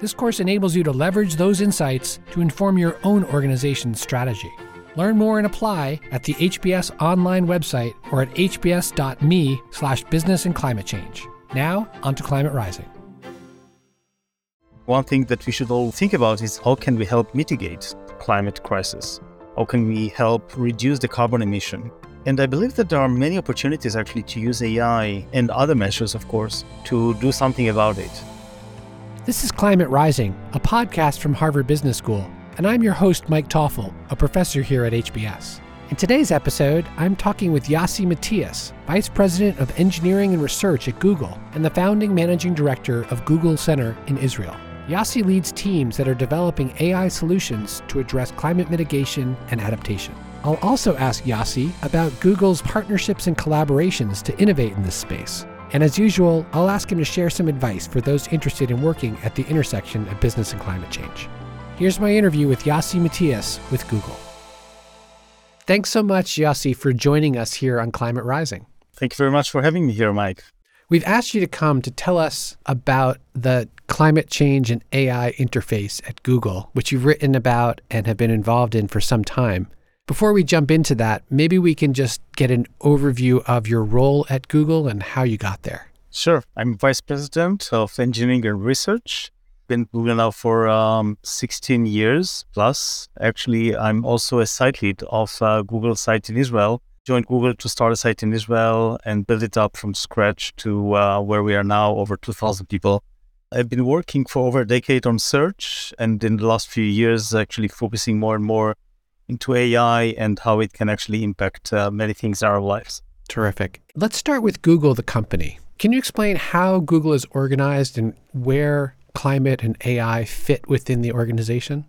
This course enables you to leverage those insights to inform your own organization's strategy. Learn more and apply at the HBS online website or at hbs.me slash business and climate change. Now, on to Climate Rising. One thing that we should all think about is how can we help mitigate the climate crisis? How can we help reduce the carbon emission? And I believe that there are many opportunities actually to use AI and other measures, of course, to do something about it. This is Climate Rising, a podcast from Harvard Business School, and I'm your host, Mike Toffel, a professor here at HBS. In today's episode, I'm talking with Yossi Matias, Vice President of Engineering and Research at Google and the founding managing director of Google Center in Israel. Yossi leads teams that are developing AI solutions to address climate mitigation and adaptation. I'll also ask Yossi about Google's partnerships and collaborations to innovate in this space. And as usual, I'll ask him to share some advice for those interested in working at the intersection of business and climate change. Here's my interview with Yossi Matias with Google. Thanks so much, Yossi, for joining us here on Climate Rising. Thank you very much for having me here, Mike. We've asked you to come to tell us about the climate change and AI interface at Google, which you've written about and have been involved in for some time. Before we jump into that, maybe we can just get an overview of your role at Google and how you got there. Sure. I'm Vice President of Engineering and Research. Been Google now for um, 16 years plus. Actually, I'm also a site lead of uh, Google site in Israel. Joined Google to start a site in Israel and build it up from scratch to uh, where we are now, over 2,000 people. I've been working for over a decade on search, and in the last few years, actually focusing more and more into AI and how it can actually impact uh, many things in our lives. Terrific. Let's start with Google, the company. Can you explain how Google is organized and where climate and AI fit within the organization?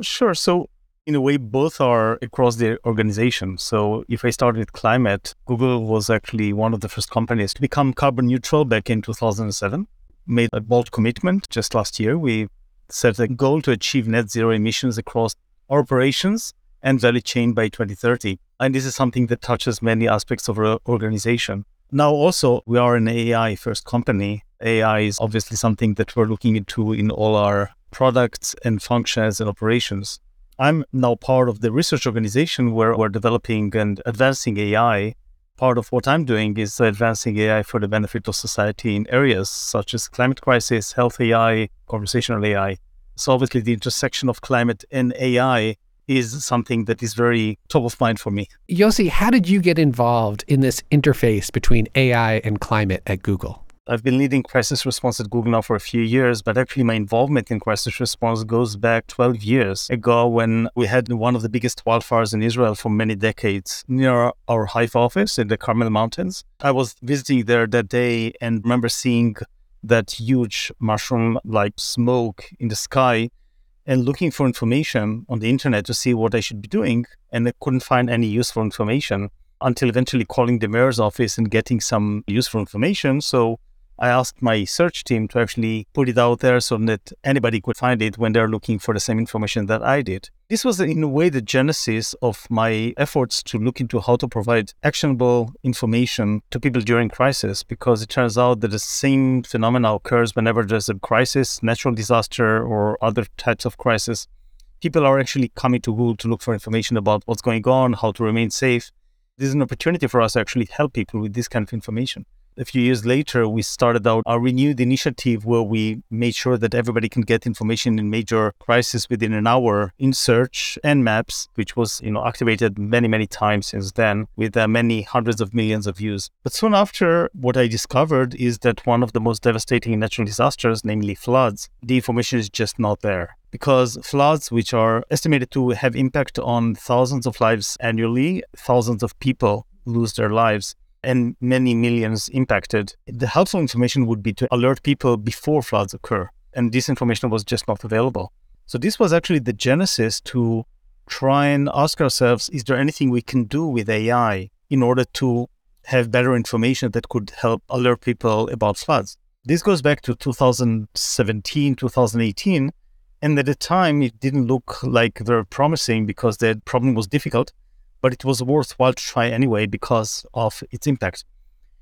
Sure. So, in a way, both are across the organization. So, if I start with climate, Google was actually one of the first companies to become carbon neutral back in 2007. Made a bold commitment just last year. We set a goal to achieve net zero emissions across our operations and value chain by 2030. And this is something that touches many aspects of our organization. Now, also, we are an AI first company. AI is obviously something that we're looking into in all our products and functions and operations. I'm now part of the research organization where we're developing and advancing AI. Part of what I'm doing is advancing AI for the benefit of society in areas such as climate crisis, health AI, conversational AI. So, obviously, the intersection of climate and AI is something that is very top of mind for me. Yossi, how did you get involved in this interface between AI and climate at Google? I've been leading crisis response at Google now for a few years, but actually my involvement in crisis response goes back 12 years ago when we had one of the biggest wildfires in Israel for many decades near our Haifa office in the Carmel Mountains. I was visiting there that day and remember seeing that huge mushroom like smoke in the sky and looking for information on the internet to see what I should be doing. And I couldn't find any useful information until eventually calling the mayor's office and getting some useful information. So I asked my search team to actually put it out there so that anybody could find it when they're looking for the same information that I did. This was, in a way, the genesis of my efforts to look into how to provide actionable information to people during crisis, because it turns out that the same phenomena occurs whenever there's a crisis, natural disaster, or other types of crisis. People are actually coming to Google to look for information about what's going on, how to remain safe. This is an opportunity for us to actually help people with this kind of information a few years later, we started out a renewed initiative where we made sure that everybody can get information in major crisis within an hour in search and maps, which was you know activated many many times since then with uh, many hundreds of millions of views. But soon after, what I discovered is that one of the most devastating natural disasters, namely floods, the information is just not there because floods, which are estimated to have impact on thousands of lives annually, thousands of people lose their lives and many millions impacted. The helpful information would be to alert people before floods occur. And this information was just not available. So this was actually the genesis to try and ask ourselves is there anything we can do with AI in order to have better information that could help alert people about floods? This goes back to 2017, 2018. And at the time, it didn't look like very promising because the problem was difficult, but it was worthwhile to try anyway because of its impact.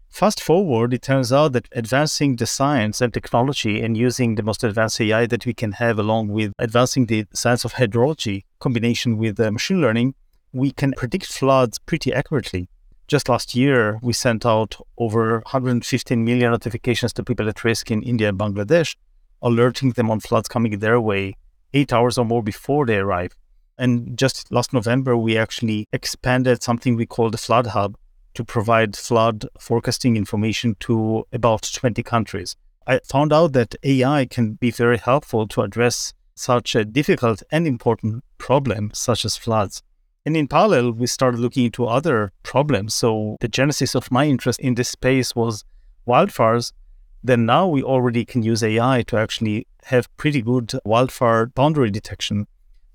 Fast forward, it turns out that advancing the science and technology and using the most advanced AI that we can have, along with advancing the science of hydrology, combination with uh, machine learning, we can predict floods pretty accurately. Just last year, we sent out over 115 million notifications to people at risk in India and Bangladesh, alerting them on floods coming their way eight hours or more before they arrive. And just last November, we actually expanded something we call the Flood Hub, to provide flood forecasting information to about 20 countries. I found out that AI can be very helpful to address such a difficult and important problem, such as floods. And in parallel, we started looking into other problems. So the genesis of my interest in this space was wildfires. Then now we already can use AI to actually have pretty good wildfire boundary detection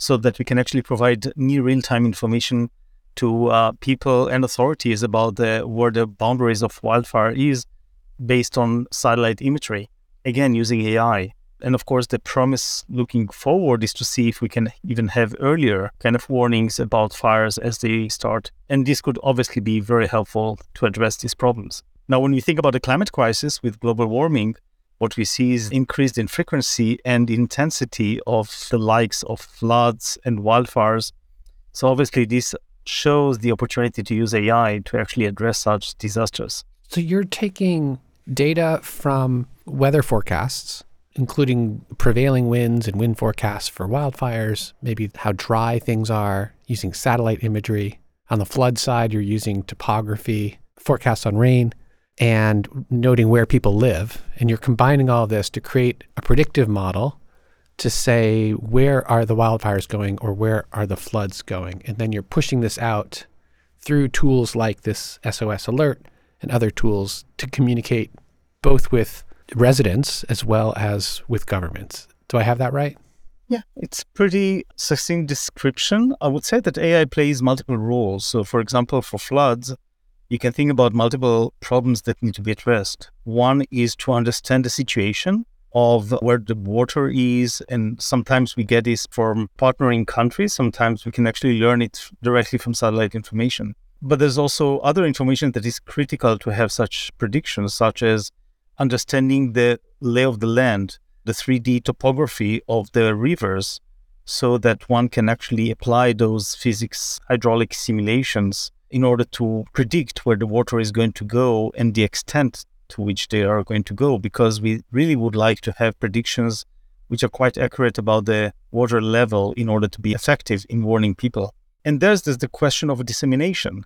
so that we can actually provide near real time information to uh, people and authorities about the, where the boundaries of wildfire is based on satellite imagery, again, using AI. And of course, the promise looking forward is to see if we can even have earlier kind of warnings about fires as they start. And this could obviously be very helpful to address these problems. Now, when we think about the climate crisis with global warming, what we see is increased in frequency and intensity of the likes of floods and wildfires. So obviously, this shows the opportunity to use AI to actually address such disasters. So you're taking data from weather forecasts, including prevailing winds and wind forecasts for wildfires, maybe how dry things are, using satellite imagery. On the flood side, you're using topography, forecasts on rain, and noting where people live. And you're combining all this to create a predictive model to say where are the wildfires going or where are the floods going. And then you're pushing this out through tools like this SOS alert and other tools to communicate both with residents as well as with governments. Do I have that right? Yeah, it's pretty succinct description. I would say that AI plays multiple roles. So, for example, for floods, you can think about multiple problems that need to be addressed. One is to understand the situation of where the water is. And sometimes we get this from partnering countries. Sometimes we can actually learn it directly from satellite information. But there's also other information that is critical to have such predictions, such as understanding the lay of the land, the 3D topography of the rivers, so that one can actually apply those physics hydraulic simulations in order to predict where the water is going to go and the extent to which they are going to go because we really would like to have predictions which are quite accurate about the water level in order to be effective in warning people. And there's this, the question of dissemination,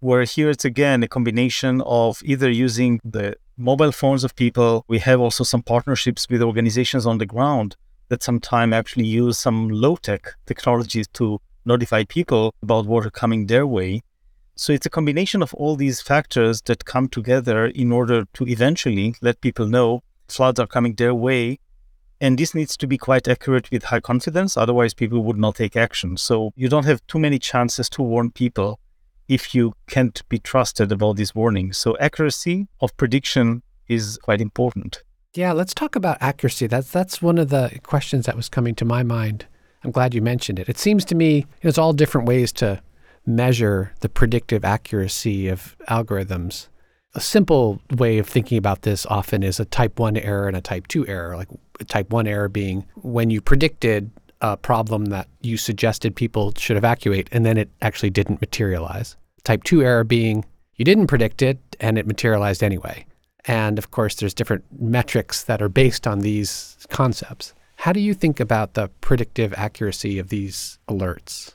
where here it's again a combination of either using the mobile phones of people. We have also some partnerships with organizations on the ground that sometimes actually use some low tech technologies to notify people about water coming their way. So it's a combination of all these factors that come together in order to eventually let people know floods are coming their way. And this needs to be quite accurate with high confidence, otherwise, people would not take action. So you don't have too many chances to warn people if you can't be trusted about these warnings. So accuracy of prediction is quite important. Yeah, let's talk about accuracy. That's that's one of the questions that was coming to my mind. I'm glad you mentioned it. It seems to me there's all different ways to measure the predictive accuracy of algorithms. A simple way of thinking about this often is a type 1 error and a type 2 error. Like type 1 error being when you predicted a problem that you suggested people should evacuate and then it actually didn't materialize. Type 2 error being you didn't predict it and it materialized anyway. And of course, there's different metrics that are based on these concepts. How do you think about the predictive accuracy of these alerts?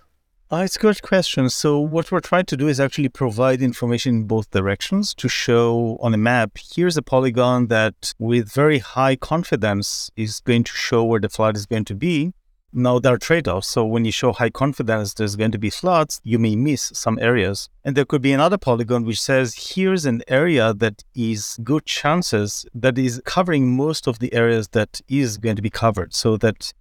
Uh, it's a good question. So, what we're trying to do is actually provide information in both directions to show on a map here's a polygon that, with very high confidence, is going to show where the flood is going to be. Now, there are trade offs. So, when you show high confidence there's going to be floods, you may miss some areas. And there could be another polygon which says here's an area that is good chances that is covering most of the areas that is going to be covered. So that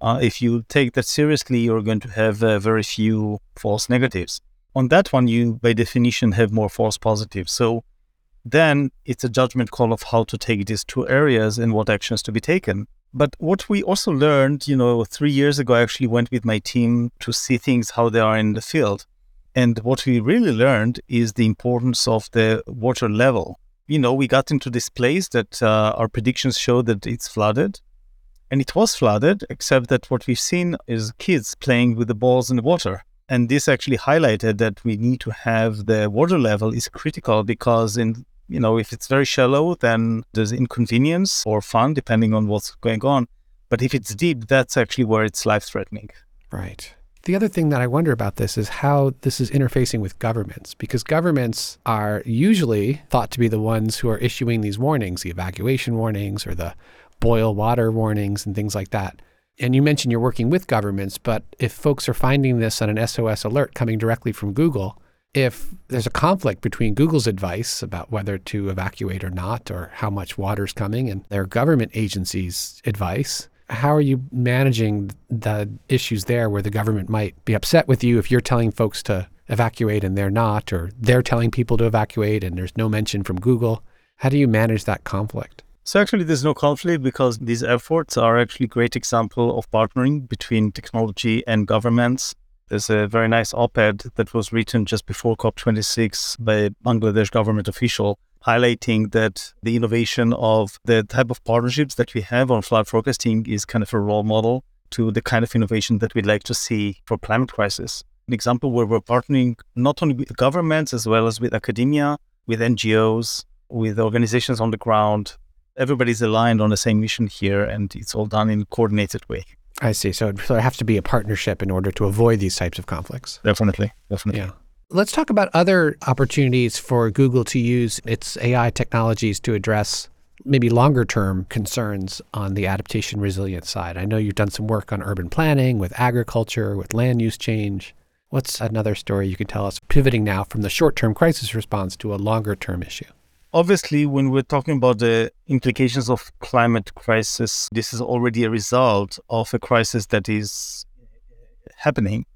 uh, if you take that seriously, you're going to have uh, very few false negatives. On that one, you by definition have more false positives. So then it's a judgment call of how to take these two areas and what actions to be taken. But what we also learned, you know, three years ago, I actually went with my team to see things how they are in the field. And what we really learned is the importance of the water level. You know, we got into this place that uh, our predictions show that it's flooded. And it was flooded, except that what we've seen is kids playing with the balls in the water. And this actually highlighted that we need to have the water level is critical because in you know if it's very shallow, then there's inconvenience or fun depending on what's going on. But if it's deep, that's actually where it's life threatening. Right. The other thing that I wonder about this is how this is interfacing with governments, because governments are usually thought to be the ones who are issuing these warnings, the evacuation warnings or the boil water warnings and things like that. And you mentioned you're working with governments, but if folks are finding this on an SOS alert coming directly from Google, if there's a conflict between Google's advice about whether to evacuate or not, or how much water's coming, and their government agency's advice, how are you managing the issues there where the government might be upset with you if you're telling folks to evacuate and they're not, or they're telling people to evacuate and there's no mention from Google? How do you manage that conflict? So actually, there's no conflict because these efforts are actually great example of partnering between technology and governments. There's a very nice op-ed that was written just before COP26 by a Bangladesh government official highlighting that the innovation of the type of partnerships that we have on flood forecasting is kind of a role model to the kind of innovation that we'd like to see for climate crisis. An example where we're partnering not only with governments as well as with academia, with NGOs, with organizations on the ground everybody's aligned on the same mission here and it's all done in a coordinated way. I see. So, so there has to be a partnership in order to avoid these types of conflicts. Definitely. Definitely. Yeah. Let's talk about other opportunities for Google to use its AI technologies to address maybe longer term concerns on the adaptation resilience side. I know you've done some work on urban planning, with agriculture, with land use change. What's another story you can tell us, pivoting now from the short term crisis response to a longer term issue? Obviously, when we're talking about the implications of climate crisis, this is already a result of a crisis that is happening.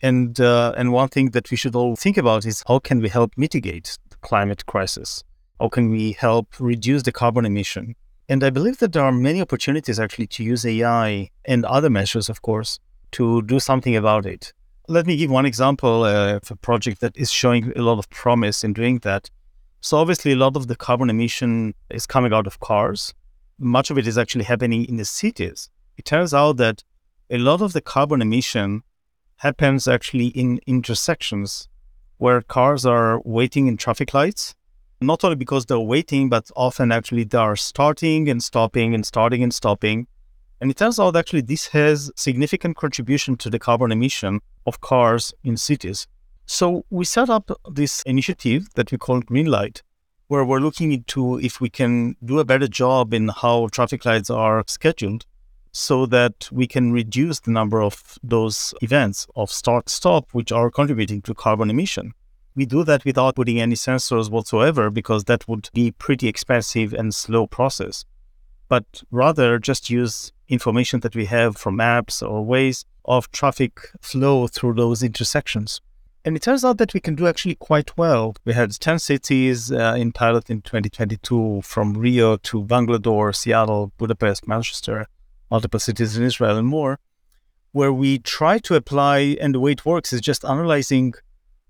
And uh, and one thing that we should all think about is how can we help mitigate the climate crisis? How can we help reduce the carbon emission? And I believe that there are many opportunities actually to use AI and other measures, of course, to do something about it. Let me give one example uh, of a project that is showing a lot of promise in doing that. So obviously, a lot of the carbon emission is coming out of cars. Much of it is actually happening in the cities. It turns out that a lot of the carbon emission happens actually in intersections where cars are waiting in traffic lights, not only because they're waiting, but often actually they are starting and stopping and starting and stopping. And it turns out actually this has significant contribution to the carbon emission of cars in cities. So we set up this initiative that we call Greenlight, where we're looking into if we can do a better job in how traffic lights are scheduled so that we can reduce the number of those events of start stop which are contributing to carbon emission. We do that without putting any sensors whatsoever because that would be pretty expensive and slow process. But rather just use information that we have from apps or Waze of traffic flow through those intersections. And it turns out that we can do actually quite well. We had 10 cities uh, in pilot in 2022 from Rio to Bangalore, Seattle, Budapest, Manchester, multiple cities in Israel, and more, where we try to apply, and the way it works is just analyzing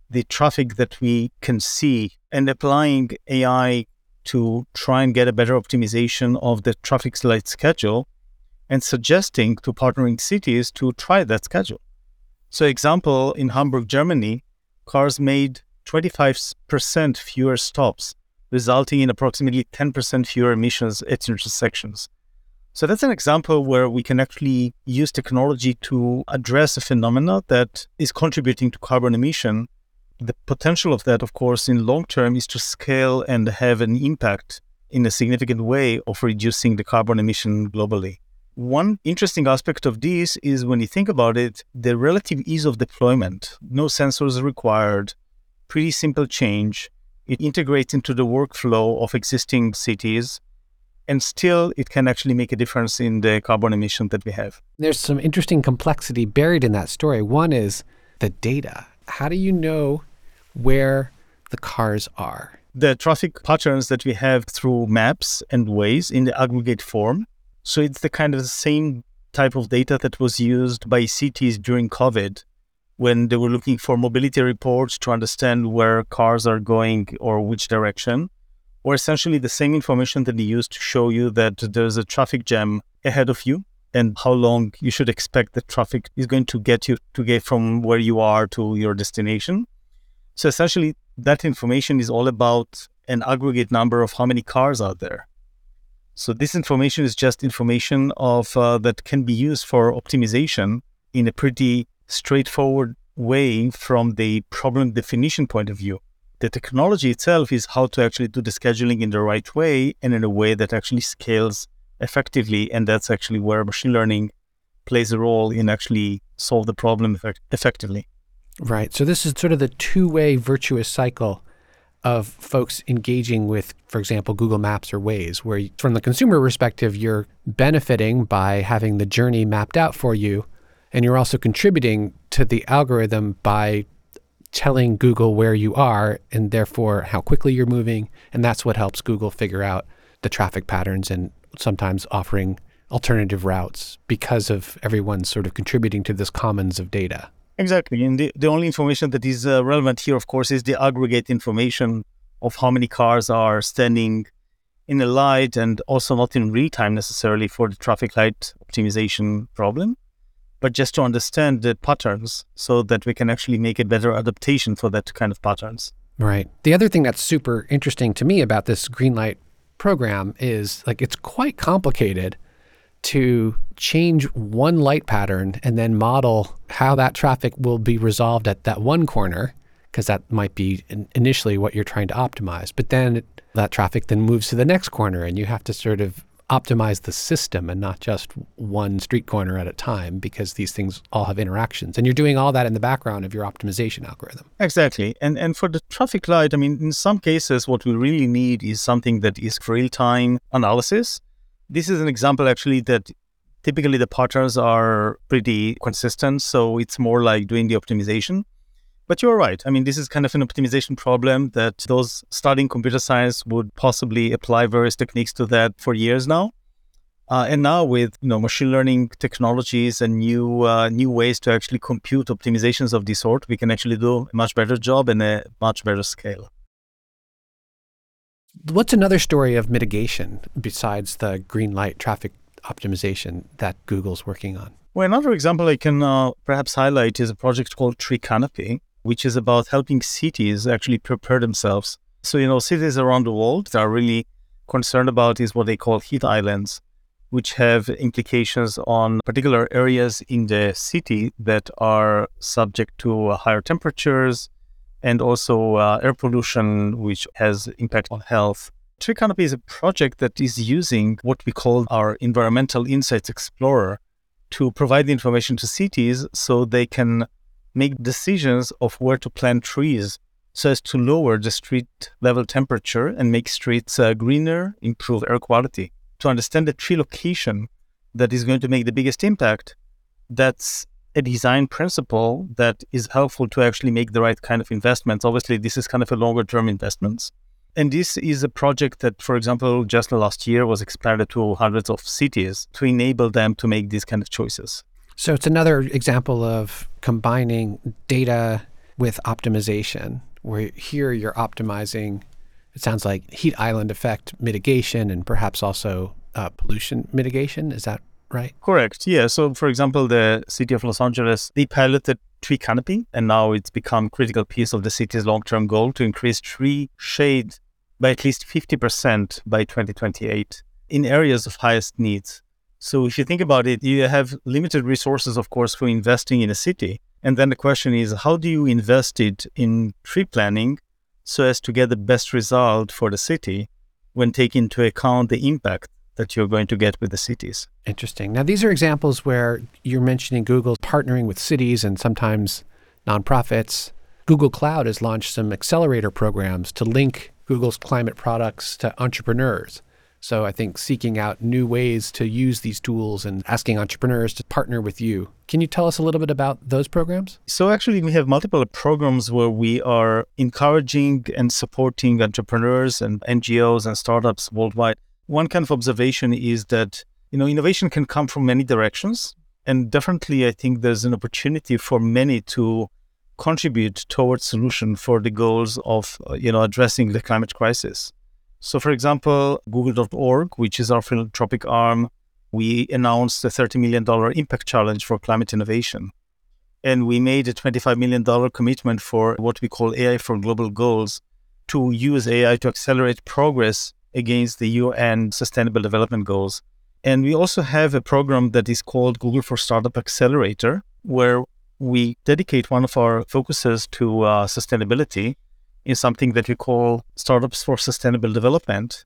the traffic that we can see and applying AI to try and get a better optimization of the traffic light schedule and suggesting to partnering cities to try that schedule. So, example in Hamburg, Germany, cars made 25% fewer stops, resulting in approximately 10% fewer emissions at intersections. So that's an example where we can actually use technology to address a phenomena that is contributing to carbon emission. The potential of that, of course, in long term is to scale and have an impact in a significant way of reducing the carbon emission globally. One interesting aspect of this is when you think about it, the relative ease of deployment. No sensors required, pretty simple change. It integrates into the workflow of existing cities. And still, it can actually make a difference in the carbon emission that we have. There's some interesting complexity buried in that story. One is the data. How do you know where the cars are? The traffic patterns that we have through maps and Waze in the aggregate form. So it's the kind of same type of data that was used by cities during COVID when they were looking for mobility reports to understand where cars are going or which direction, or essentially the same information that they use to show you that there's a traffic jam ahead of you and how long you should expect the traffic is going to get you to get from where you are to your destination. So essentially, that information is all about an aggregate number of how many cars are there. So this information is just information of uh, that can be used for optimization in a pretty straightforward way from the problem definition point of view. The technology itself is how to actually do the scheduling in the right way and in a way that actually scales effectively. And that's actually where machine learning plays a role in actually solve the problem effect- effectively. Right. So this is sort of the two-way virtuous cycle of folks engaging with, for example, Google Maps or Waze, where from the consumer perspective, you're benefiting by having the journey mapped out for you and you're also contributing to the algorithm by telling Google where you are and therefore how quickly you're moving. And that's what helps Google figure out the traffic patterns and sometimes offering alternative routes because of everyone sort of contributing to this commons of data. Exactly. And the, the only information that is uh, relevant here, of course, is the aggregate information of how many cars are standing in a light and also not in real time necessarily for the traffic light optimization problem but just to understand the patterns so that we can actually make a better adaptation for that kind of patterns. Right. The other thing that's super interesting to me about this green light program is like it's quite complicated to change one light pattern and then model how that traffic will be resolved at that one corner because that might be initially what you're trying to optimize. But then that traffic then moves to the next corner and you have to sort of optimize the system and not just one street corner at a time because these things all have interactions. And you're doing all that in the background of your optimization algorithm. Exactly. And and for the traffic light i mean in some cases what we really need is something that is real-time analysis this is an example actually that typically the patterns are pretty consistent so it's more like doing the optimization but you're right. I mean, this is kind of an optimization problem that those studying computer science would possibly apply various techniques to that for years now. Uh, and now with you know machine learning technologies and new uh, new ways to actually compute optimizations of this sort, we can actually do a much better job and a much better scale. What's another story of mitigation besides the green light traffic optimization that Google's working on? Well, another example I can uh, perhaps highlight is a project called Tree Canopy, which is about helping cities actually prepare themselves. So, you know, cities around the world that are really concerned about is what they call heat islands, which have implications on particular areas in the city that are subject to uh, higher temperatures and also uh, air pollution, which has impact on health. Tree Canopy is a project that is using what we call our Environmental Insights Explorer to provide the information to cities so they can make decisions of where to plant trees so as to lower the street level temperature and make streets uh, greener, improve air quality. To understand the tree location that is going to make the biggest impact, that's a design principle that is helpful to actually make the right kind of investments. Obviously, this is kind of a longer term investments. And this is a project that, for example, just last year was expanded to hundreds of cities to enable them to make these kind of choices. So it's another example of combining data with optimization, where here you're optimizing, it sounds like heat island effect mitigation and perhaps also uh, pollution mitigation. Is that right? Correct. Yeah. So, for example, the city of Los Angeles, they piloted tree canopy, and now it's become critical piece of the city's long-term goal to increase tree shade by at least 50% by 2028 in areas of highest needs. So if you think about it, you have limited resources, of course, for investing in a city. And then the question is, how do you invest it in tree planning so as to get the best result for the city when taking into account the impact that you're going to get with the cities? Interesting. Now, these are examples where you're mentioning Google partnering with cities and sometimes nonprofits. Google Cloud has launched some accelerator programs to link Google's climate products to entrepreneurs. So I think seeking out new ways to use these tools and asking entrepreneurs to partner with you. Can you tell us a little bit about those programs? So actually we have multiple programs where we are encouraging and supporting entrepreneurs and NGOs and startups worldwide. One kind of observation is that you know innovation can come from many directions and definitely I think there's an opportunity for many to contribute towards solution for the goals of uh, you know addressing the climate crisis. So, for example, Google.org, which is our philanthropic arm, we announced a $30 million impact challenge for climate innovation. And we made a $25 million commitment for what we call AI for Global Goals to use AI to accelerate progress against the UN Sustainable Development Goals. And we also have a program that is called Google for Startup Accelerator, where we dedicate one of our focuses to uh, sustainability in something that we call Startups for Sustainable Development,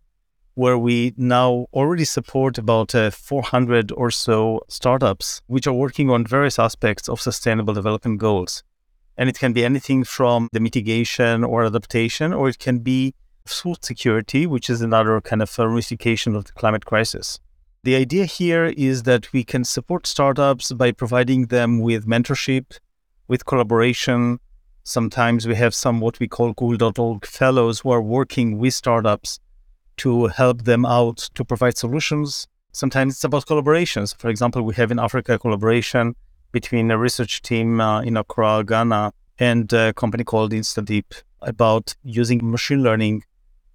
where we now already support about uh, 400 or so startups which are working on various aspects of sustainable development goals. And it can be anything from the mitigation or adaptation, or it can be food security, which is another kind of ramification of the climate crisis. The idea here is that we can support startups by providing them with mentorship, with collaboration. Sometimes we have some what we call Google.org fellows who are working with startups to help them out to provide solutions. Sometimes it's about collaborations. For example, we have in Africa a collaboration between a research team uh, in Accra, Ghana, and a company called InstaDeep about using machine learning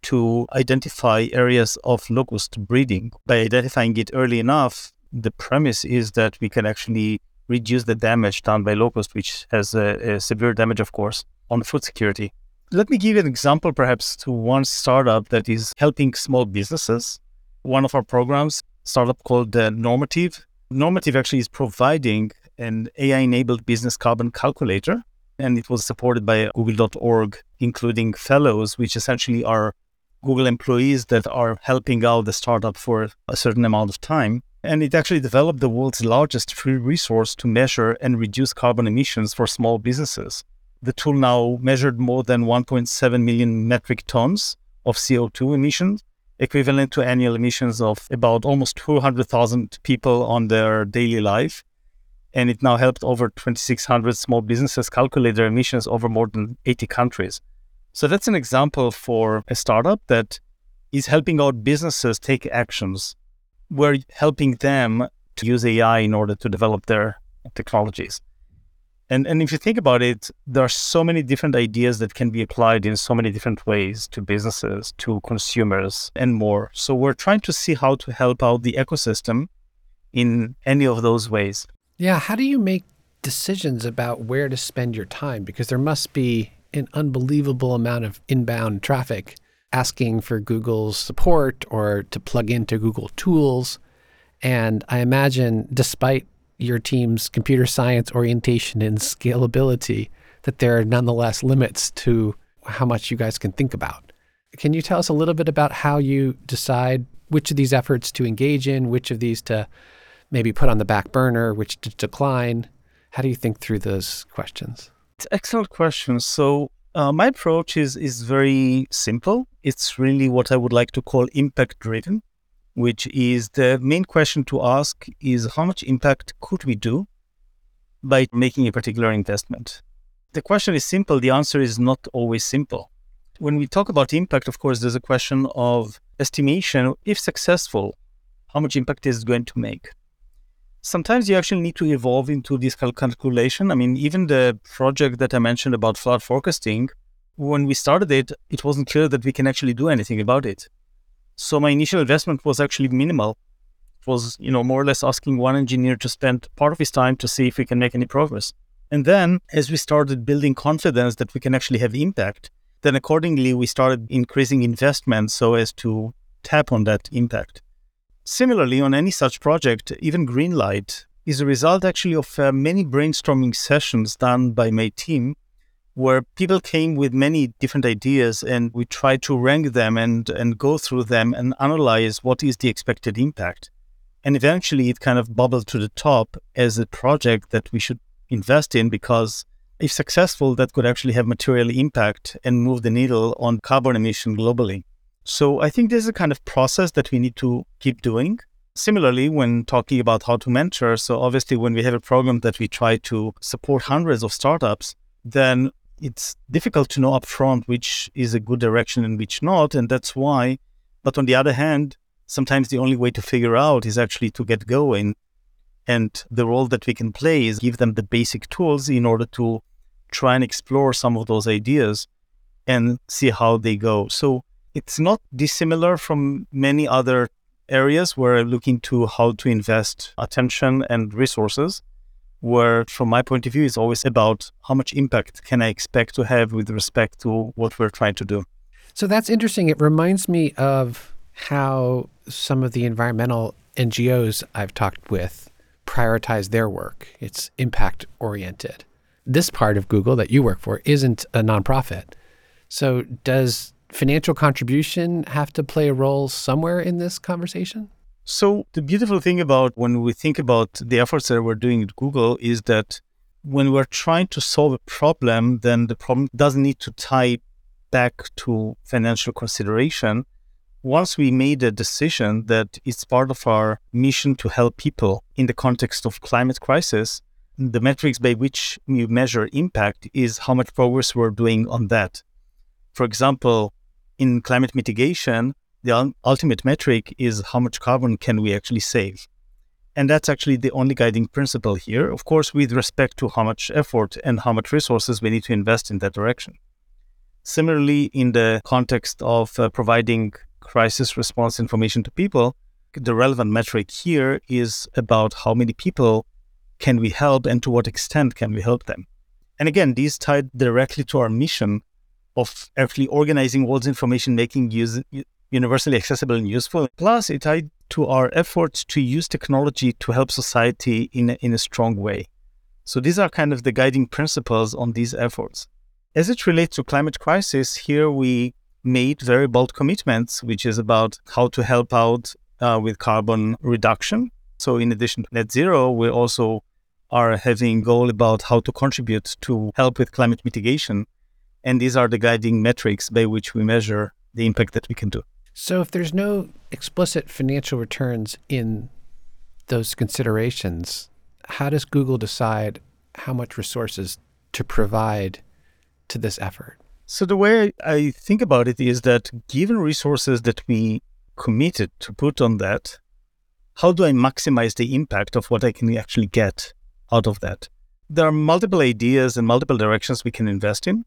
to identify areas of locust breeding. By identifying it early enough, the premise is that we can actually reduce the damage done by locust, which has a, a severe damage, of course, on food security. Let me give you an example, perhaps, to one startup that is helping small businesses. One of our programs, startup called uh, Normative. Normative actually is providing an AI-enabled business carbon calculator, and it was supported by Google.org, including fellows, which essentially are Google employees that are helping out the startup for a certain amount of time. And it actually developed the world's largest free resource to measure and reduce carbon emissions for small businesses. The tool now measured more than 1.7 million metric tons of CO2 emissions, equivalent to annual emissions of about almost 200,000 people on their daily life. And it now helped over 2,600 small businesses calculate their emissions over more than 80 countries. So that's an example for a startup that is helping out businesses take actions. We're helping them to use AI in order to develop their technologies. And, and if you think about it, there are so many different ideas that can be applied in so many different ways to businesses, to consumers, and more. So we're trying to see how to help out the ecosystem in any of those ways. Yeah. How do you make decisions about where to spend your time? Because there must be an unbelievable amount of inbound traffic asking for Google's support or to plug into Google tools. And I imagine, despite your team's computer science orientation and scalability, that there are nonetheless limits to how much you guys can think about. Can you tell us a little bit about how you decide which of these efforts to engage in, which of these to maybe put on the back burner, which to decline? How do you think through those questions? Excellent question. So uh, my approach is is very simple. It's really what I would like to call impact driven, which is the main question to ask is how much impact could we do by making a particular investment. The question is simple. The answer is not always simple. When we talk about impact, of course, there's a question of estimation. If successful, how much impact is going to make? Sometimes you actually need to evolve into this calculation. I mean, even the project that I mentioned about flood forecasting, when we started it, it wasn't clear that we can actually do anything about it. So my initial investment was actually minimal. It was, you know, more or less asking one engineer to spend part of his time to see if we can make any progress. And then as we started building confidence that we can actually have impact, then accordingly we started increasing investment so as to tap on that impact. Similarly, on any such project, even Greenlight is a result actually of uh, many brainstorming sessions done by my team where people came with many different ideas and we tried to rank them and, and go through them and analyze what is the expected impact. And eventually it kind of bubbled to the top as a project that we should invest in because if successful, that could actually have material impact and move the needle on carbon emission globally. So I think there's a kind of process that we need to keep doing. Similarly, when talking about how to mentor, so obviously when we have a program that we try to support hundreds of startups, then it's difficult to know upfront which is a good direction and which not. And that's why. But on the other hand, sometimes the only way to figure out is actually to get going. And the role that we can play is give them the basic tools in order to try and explore some of those ideas and see how they go. So it's not dissimilar from many other areas where I'm looking to how to invest attention and resources. Where, from my point of view, it's always about how much impact can I expect to have with respect to what we're trying to do. So that's interesting. It reminds me of how some of the environmental NGOs I've talked with prioritize their work. It's impact oriented. This part of Google that you work for isn't a nonprofit. So, does financial contribution have to play a role somewhere in this conversation? So, the beautiful thing about when we think about the efforts that we're doing at Google is that when we're trying to solve a problem, then the problem doesn't need to tie back to financial consideration. Once we made a decision that it's part of our mission to help people in the context of climate crisis, the metrics by which we measure impact is how much progress we're doing on that. For example, in climate mitigation, the ultimate metric is how much carbon can we actually save. And that's actually the only guiding principle here, of course, with respect to how much effort and how much resources we need to invest in that direction. Similarly, in the context of uh, providing crisis response information to people, the relevant metric here is about how many people can we help and to what extent can we help them. And again, these tie directly to our mission of actually organizing world's information, making use universally accessible and useful. Plus, it tied to our efforts to use technology to help society in a, in a strong way. So these are kind of the guiding principles on these efforts. As it relates to climate crisis, here we made very bold commitments, which is about how to help out uh, with carbon reduction. So in addition to net zero, we also are having goal about how to contribute to help with climate mitigation and these are the guiding metrics by which we measure the impact that we can do. So, if there's no explicit financial returns in those considerations, how does Google decide how much resources to provide to this effort? So, the way I think about it is that given resources that we committed to put on that, how do I maximize the impact of what I can actually get out of that? There are multiple ideas and multiple directions we can invest in.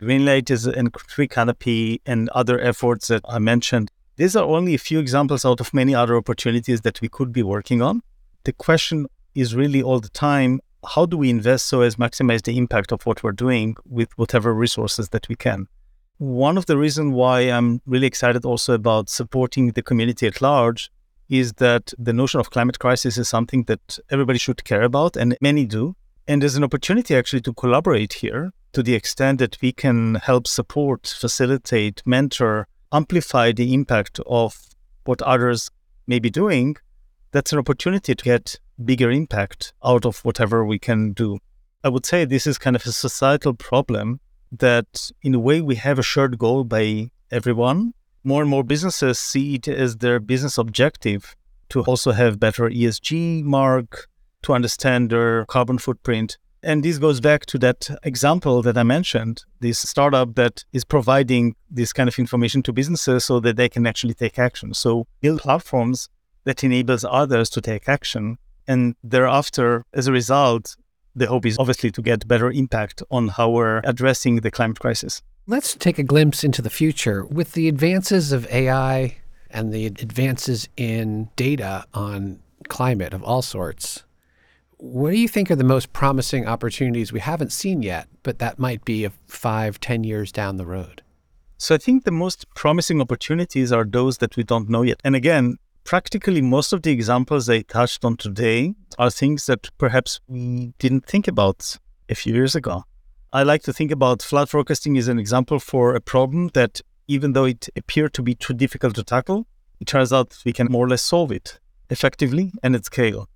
Greenlight is and Tree Canopy and other efforts that I mentioned. These are only a few examples out of many other opportunities that we could be working on. The question is really all the time how do we invest so as maximize the impact of what we're doing with whatever resources that we can? One of the reasons why I'm really excited also about supporting the community at large is that the notion of climate crisis is something that everybody should care about, and many do. And there's an opportunity actually to collaborate here to the extent that we can help support, facilitate, mentor, amplify the impact of what others may be doing, that's an opportunity to get bigger impact out of whatever we can do. I would say this is kind of a societal problem that, in a way, we have a shared goal by everyone. More and more businesses see it as their business objective to also have better ESG mark, to understand their carbon footprint. And this goes back to that example that I mentioned this startup that is providing this kind of information to businesses so that they can actually take action. So, build platforms that enables others to take action. And thereafter, as a result, the hope is obviously to get better impact on how we're addressing the climate crisis. Let's take a glimpse into the future. With the advances of AI and the advances in data on climate of all sorts, what do you think are the most promising opportunities we haven't seen yet, but that might be five, ten years down the road? So I think the most promising opportunities are those that we don't know yet. And again, practically most of the examples I touched on today are things that perhaps we didn't think about a few years ago. I like to think about flood forecasting as an example for a problem that even though it appeared to be too difficult to tackle, it turns out we can more or less solve it effectively and at scale.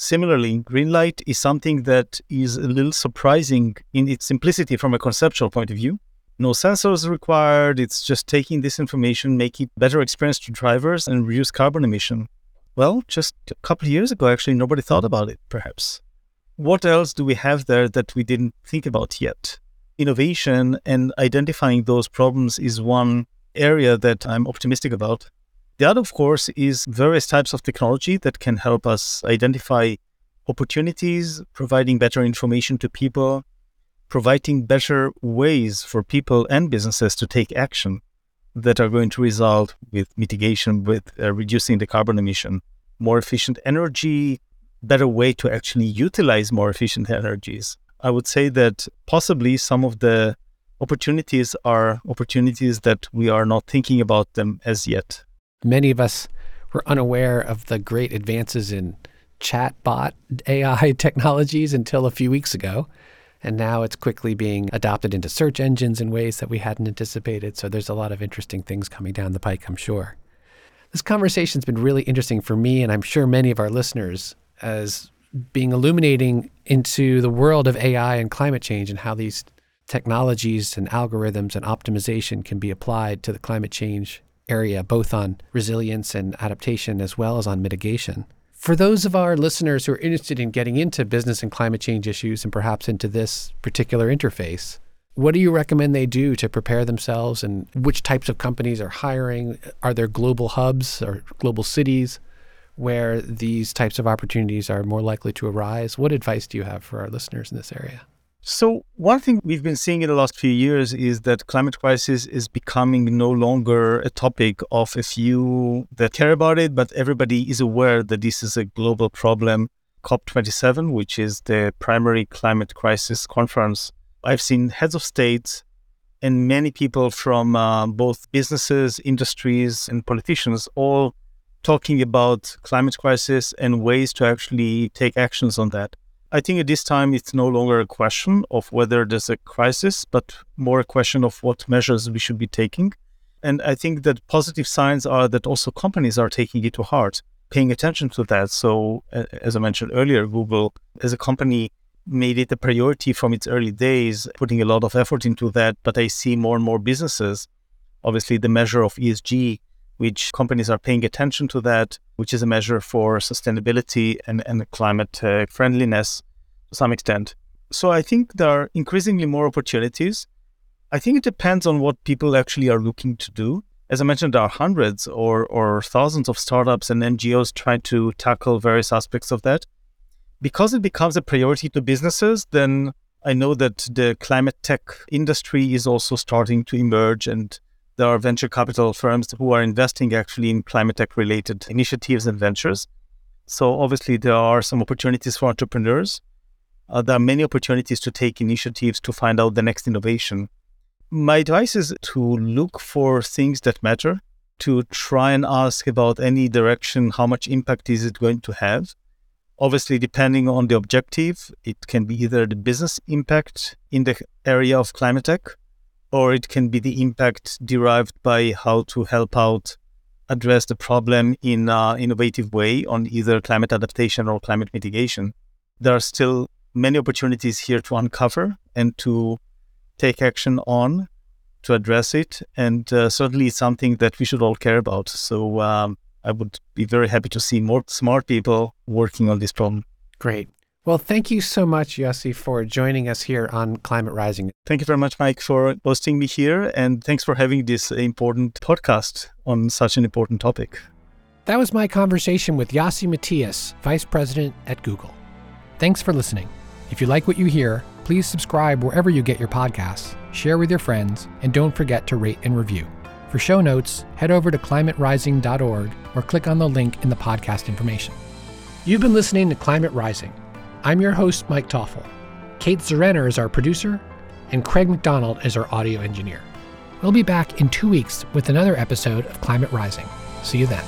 Similarly, green light is something that is a little surprising in its simplicity from a conceptual point of view. no sensors required. It's just taking this information, making better experience to drivers and reduce carbon emission. Well, just a couple of years ago, actually, nobody thought about it, perhaps. What else do we have there that we didn't think about yet? Innovation and identifying those problems is one area that I'm optimistic about. The other, of course, is various types of technology that can help us identify opportunities, providing better information to people, providing better ways for people and businesses to take action that are going to result with mitigation, with uh, reducing the carbon emission, more efficient energy, better way to actually utilize more efficient energies. I would say that possibly some of the opportunities are opportunities that we are not thinking about them as yet. Many of us were unaware of the great advances in chatbot AI technologies until a few weeks ago. And now it's quickly being adopted into search engines in ways that we hadn't anticipated. So there's a lot of interesting things coming down the pike, I'm sure. This conversation's been really interesting for me, and I'm sure many of our listeners, as being illuminating into the world of AI and climate change and how these technologies and algorithms and optimization can be applied to the climate change area, both on resilience and adaptation as well as on mitigation. For those of our listeners who are interested in getting into business and climate change issues and perhaps into this particular interface, what do you recommend they do to prepare themselves and which types of companies are hiring? Are there global hubs or global cities where these types of opportunities are more likely to arise? What advice do you have for our listeners in this area? So one thing we've been seeing in the last few years is that climate crisis is becoming no longer a topic of a few that care about it, but everybody is aware that this is a global problem. COP27, which is the primary climate crisis conference, I've seen heads of states and many people from uh, both businesses, industries, and politicians all talking about climate crisis and ways to actually take actions on that. I think at this time it's no longer a question of whether there's a crisis, but more a question of what measures we should be taking. And I think that positive signs are that also companies are taking it to heart, paying attention to that. So, as I mentioned earlier, Google as a company made it a priority from its early days, putting a lot of effort into that. But I see more and more businesses, obviously, the measure of ESG which companies are paying attention to that, which is a measure for sustainability and, and climate uh, friendliness to some extent. So I think there are increasingly more opportunities. I think it depends on what people actually are looking to do. As I mentioned, there are hundreds or, or thousands of startups and NGOs trying to tackle various aspects of that. Because it becomes a priority to businesses, then I know that the climate tech industry is also starting to emerge and there are venture capital firms who are investing actually in climate tech related initiatives and ventures. So obviously there are some opportunities for entrepreneurs. Uh, there are many opportunities to take initiatives to find out the next innovation. My advice is to look for things that matter, to try and ask about any direction, how much impact is it going to have. Obviously, depending on the objective, it can be either the business impact in the area of climate tech, or it can be the impact derived by how to help out address the problem in an innovative way on either climate adaptation or climate mitigation. There are still many opportunities here to uncover and to take action on to address it. And uh, certainly it's something that we should all care about. So um, I would be very happy to see more smart people working on this problem. Great. Well, thank you so much, Yossi, for joining us here on Climate Rising. Thank you very much, Mike, for hosting me here. And thanks for having this important podcast on such an important topic. That was my conversation with Yossi Matias, Vice President at Google. Thanks for listening. If you like what you hear, please subscribe wherever you get your podcasts, share with your friends, and don't forget to rate and review. For show notes, head over to climaterising.org or click on the link in the podcast information. You've been listening to Climate Rising I'm your host, Mike Toffel. Kate Zerrenner is our producer, and Craig McDonald is our audio engineer. We'll be back in two weeks with another episode of Climate Rising. See you then.